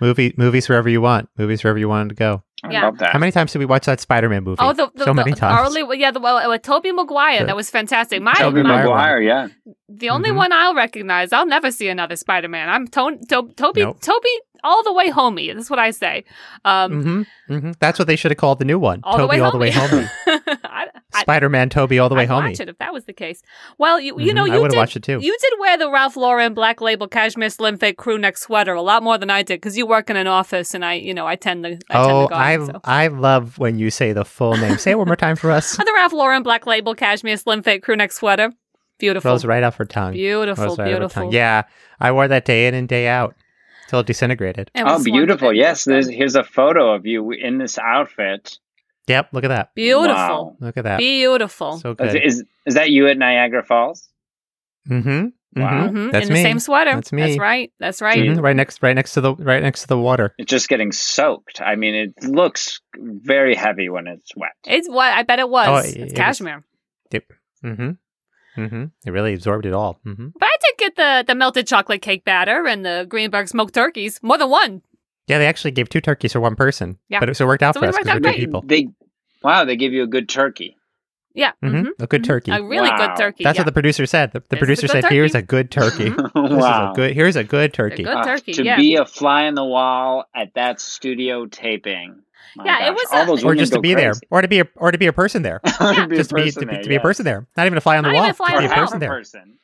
Movie, movies wherever you want. Movies wherever you wanted to go. I Yeah. love that. How many times did we watch that Spider-Man movie? Oh, the, the, so many the times. Early, yeah, the well, with Tobey Maguire. The- that was fantastic. My, Tobey Tobey my Maguire, yeah. the only Mhm. one I'll recognize. I'll never see another Spider-Man. I'm to- to- Tobey, Nope. Tobey, all the way homie. That's what I say. Um, hmm hmm That's what they should have called the new one. all Tobey the way all the way homey. homey. I, I, Spider-Man Tobey all the way home. I'd homey. watch it if that was the case. Well, you you Mhm. know I you would've did watched it too. you did wear the Ralph Lauren Black Label Cashmere Slim Fit crew neck sweater a lot more than I did because you work in an office and I you know I tend to I oh, tend to go I so. I love when you say the full name. Say it one more time for us. the Ralph Lauren Black Label Cashmere Slim Fit crew neck sweater. Beautiful. Rolls right off her tongue. Beautiful, right beautiful. tongue. Yeah, I wore that day in and day out till it disintegrated. It Oh, was beautiful. Yes, there's, here's a photo of you in this outfit. Yep, look at that. Beautiful. Wow. Look at that. Beautiful. So Is, good. is, is that you at Niagara Falls? mm-hmm. Wow. Mhm, That's in me. the same sweater. That's me. That's right. That's right. Mhm. Right next, right next to the, right next to the water. It's just getting soaked. I mean, it looks very heavy when it's wet. It's what I bet it was. Oh, it's it was- cashmere. Mm-hmm. Mm-hmm. It really absorbed it all. Mm-hmm. But I did get the the melted chocolate cake batter and the Greenberg smoked turkeys. More than one. Yeah, they actually gave two turkeys for one person. Yeah. but it, so it worked out So for us because we're two people. They, wow, they give you a good turkey. Yeah. hmm mhm, A good mhm. turkey. A really Wow. good turkey. That's yeah. what the producer said. The, the This is a producer good said, "Here's a good turkey. Wow. a good. Here's a good turkey." Good Ah, turkey, to yeah. be a fly on the wall at that studio taping. My Yeah, it was all a- those or women just to go be there, or to be a, or to be a person there, To be just to be to, person be, there, to be a person there, not even a fly on the Not wall, even a fly to on be the a wall. person there. person.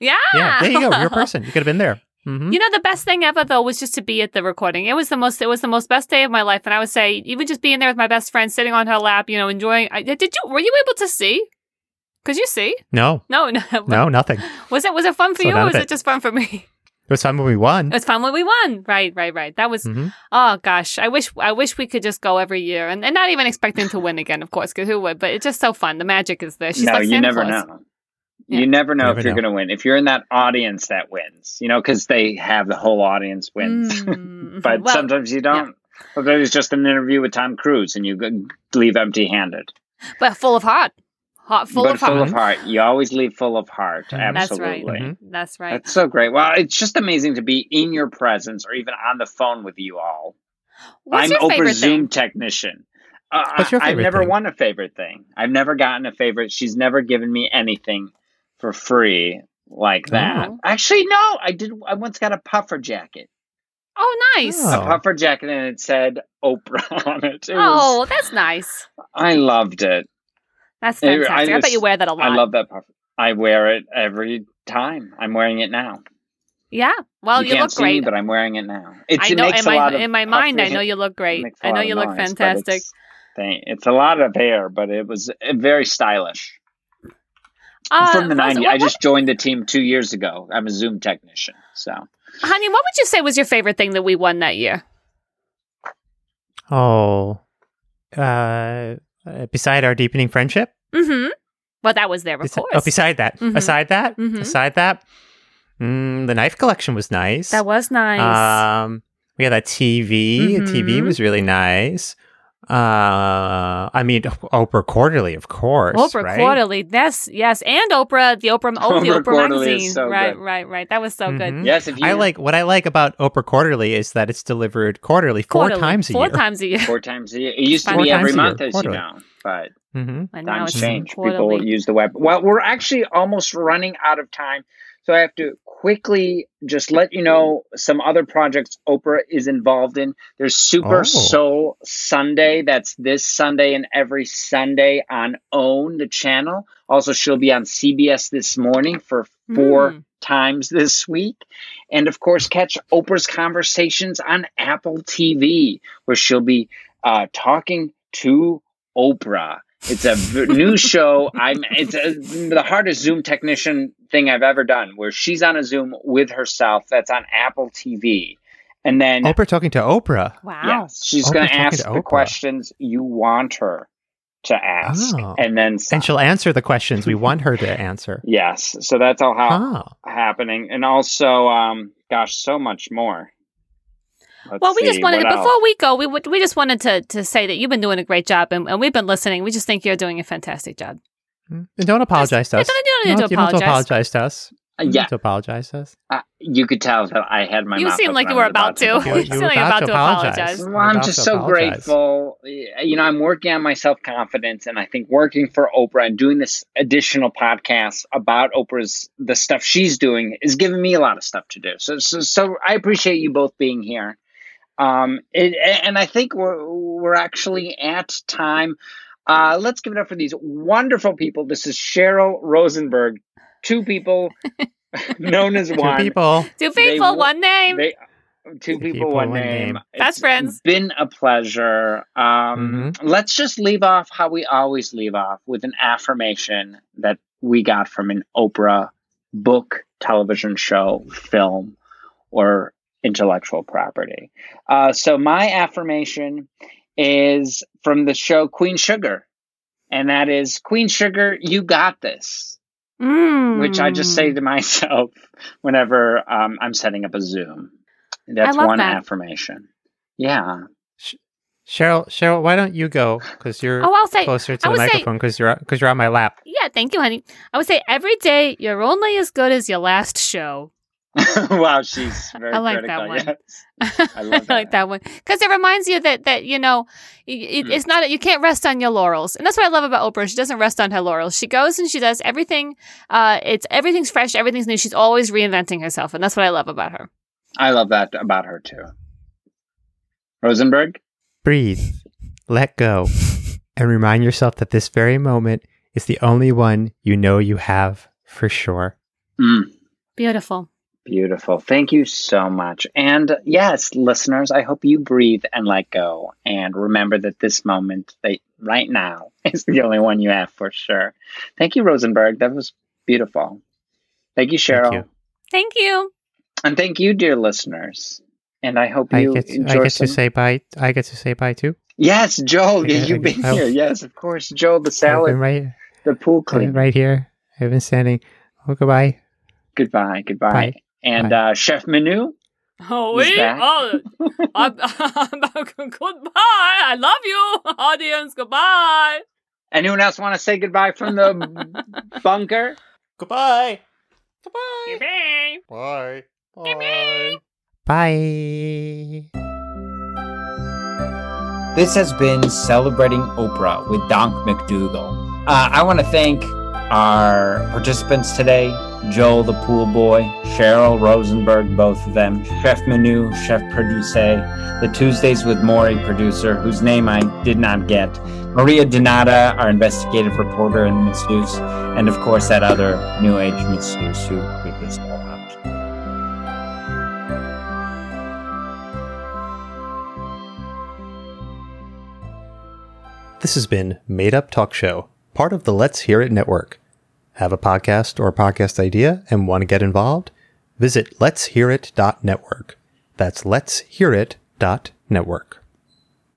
Yeah. Yeah, there you go. You're a person. You could have been there. Hmm You know, the best thing ever though was just to be at the recording. It was the most. It was the most best day of my life, and I would say even just being there with my best friend, sitting on her lap, you know, enjoying. I, did you? Were you able to see? Could you see? No, No, no. no, nothing. Was it was it fun for So you, or was it. it. just fun for me? It was fun when we won. It was fun when we won. Right, right, right. That was. Mhm. Oh gosh, I wish I wish we could just go every year, and, and not even expecting to win again, of course, because who would? But it's just so fun. The magic is there. She's no, like you Santa never Claus. know. Yeah. You never know You if you're going to win. If you're in that audience that wins, you know, because they have the whole audience wins. Mm, but well, sometimes you don't. Sometimes it's just an interview with Tom Cruise and you leave empty handed. but full of heart, Hot, full but of heart. full of heart. You always leave full of heart. Mhm. That's Absolutely. right. Mhm. That's right. That's so great. Well, it's just amazing to be in your presence or even on the phone with you all. What's I'm your Oprah's favorite Zoom thing? technician. Uh, What's your I- I've never thing? won a favorite thing. I've never gotten a favorite. She's never given me anything for free like that. Oh. Actually, no. I did. I once got a puffer jacket. Oh, nice. Oh. A puffer jacket, and it said Oprah on it. It Oh, was, that's nice. I loved it. That's I- I fantastic. I, bet you wear that a lot. I love that puffer. I wear it every time. I'm wearing it now. Yeah. Well, you, can't look see great. me, but I'm wearing it now. It's, I it know makes in a my lot of in my mind, I know you look great. I know you look noise, fantastic. It's, it's a lot of hair, but it was uh, very stylish. Uh, From the 90s. what- I just joined the team two years ago. I'm a Zoom technician. So honey, what would you say was your favorite thing that we won that year? Oh, uh, uh, beside our deepening friendship. Mm-hmm. Well, that was there, of Besi- course. oh, beside that, Mhm. aside that, Mhm. aside that, mm, the knife collection was nice. that was nice. Um, we had that TV. The TV was really nice. Uh, I mean, Oprah Quarterly, of course. Oprah right? Quarterly, yes, yes, and Oprah, the Oprah, oh, the Oprah Oprah Quarterly magazine, so right, good. right, right. That was so good. Mhm. yes, if you I like what I like about Oprah Quarterly is that it's delivered quarterly, four times a four year. times a year. four times a year. It used to Four be every times a year, month, as quarterly. you know, but hmm And now times it's change. People use the web. Well, we're actually almost running out of time. So I have to quickly just let you know some other projects Oprah is involved in. There's Super Oh. Soul Sunday. That's this Sunday and every Sunday on OWN, the channel. Also, she'll be on CBS this morning for four Mm. times this week. And of course, catch Oprah's conversations on Apple TV, where she'll be uh, talking to Oprah. It's a v- new show. I'm. It's a, the hardest Zoom technician thing I've ever done, where she's on a Zoom with herself. That's on Apple TV, and then Oprah talking to Oprah. Wow. yes, she's going to ask the Oprah. questions you want her to ask, Oh. and then And she'll answer the questions we want her to answer. yes. So that's all how Oh. happening, and also, um, gosh, so much more. Let's Well, we just wanted what to, else? before we go, we would we just wanted to to say that you've been doing a great job, and, and we've been listening. We just think you're doing a fantastic job. And don't apologize to You us. don't, you don't You need don't, to you don't to apologize. apologize to us. Uh, yeah, to apologize to us. uh, you could tell that I had my. You mouth seem like you were about to. You- You you seem were like about about to to apologize. apologize. Well, I'm just so apologize. grateful. You know, I'm working on my self confidence, and I think working for Oprah and doing this additional podcast about Oprah's the stuff she's doing is giving me a lot of stuff to do. So, so, so I appreciate you both being here. Um, it, and I think we're we're actually at time. Uh, let's give it up for these wonderful people. This is Cheryl Rosenberg, two people known as Two one. people. Two people, wo- one name. They, two people, people, one one name. name. Best It's friends. Been a pleasure. Um, Let's just leave off how we always leave off with an affirmation that we got from an Oprah book, television show, film, or intellectual property. Uh, so my affirmation is from the show Queen Sugar, and that is Queen Sugar, you got this Mm. which I just say to myself whenever um, I'm setting up a Zoom. That's love one that. affirmation. Yeah. Cheryl, Cheryl, why don't you go? Because you're Oh, I'll say. closer to I the microphone because you're because you're on my lap. Yeah, thank you, honey. I would say every day you're only as good as your last show. wow, she's very I like critical. that one. Yes. I love like that. that one because it reminds you that that you know it, it- Mm. it's not you can't rest on your laurels, and that's what I love about Oprah. She doesn't rest on her laurels. She goes and she does everything. Uh, it's everything's fresh, everything's new. She's always reinventing herself, and that's what I love about her. I love that about her too. Rosenberg? Breathe, let go, and remind yourself that this very moment is the only one you know you have for sure. Mm, Beautiful. Beautiful. Thank you so much. And yes, listeners, I hope you breathe and let go. And remember that this moment, that right now, is the only one you have for sure. Thank you, Rosenberg. That was beautiful. Thank you, Cheryl. you. Thank you. And thank you, dear listeners. And I hope I you get, enjoy I get some... to say bye. I get to say bye too. Yes, Joel, I get- you've been get- oh. here. Yes, of course. Joel, the I've salad, been right, the pool I've been cleaner. right here. I've been standing. Oh, goodbye. Goodbye, goodbye. Bye. And Bye. uh, Chef Manu, Oh, He's back. oh, I'm, I'm, goodbye. I love you, audience. Goodbye. Anyone else want to say goodbye from the bunker? Goodbye. Goodbye. Bye. Bye. Bye. This has been Celebrating Oprah with Donk McDougal. Uh, I want to thank our participants today Joel the pool boy, Cheryl Rosenberg, both of them, Chef Manu, Chef Produce, the Tuesdays with Morrie producer, whose name I did not get, Maria Donata, our investigative reporter in Masseuse, and of course that other New Age Masseuse who creeped us all out. This has been Made Up Talk Show, part of the Let's Hear It network. Have a podcast or a podcast idea and want to get involved? Visit letshearit.network. That's letshearit.network.